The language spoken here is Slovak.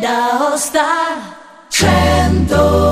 da hosta. 100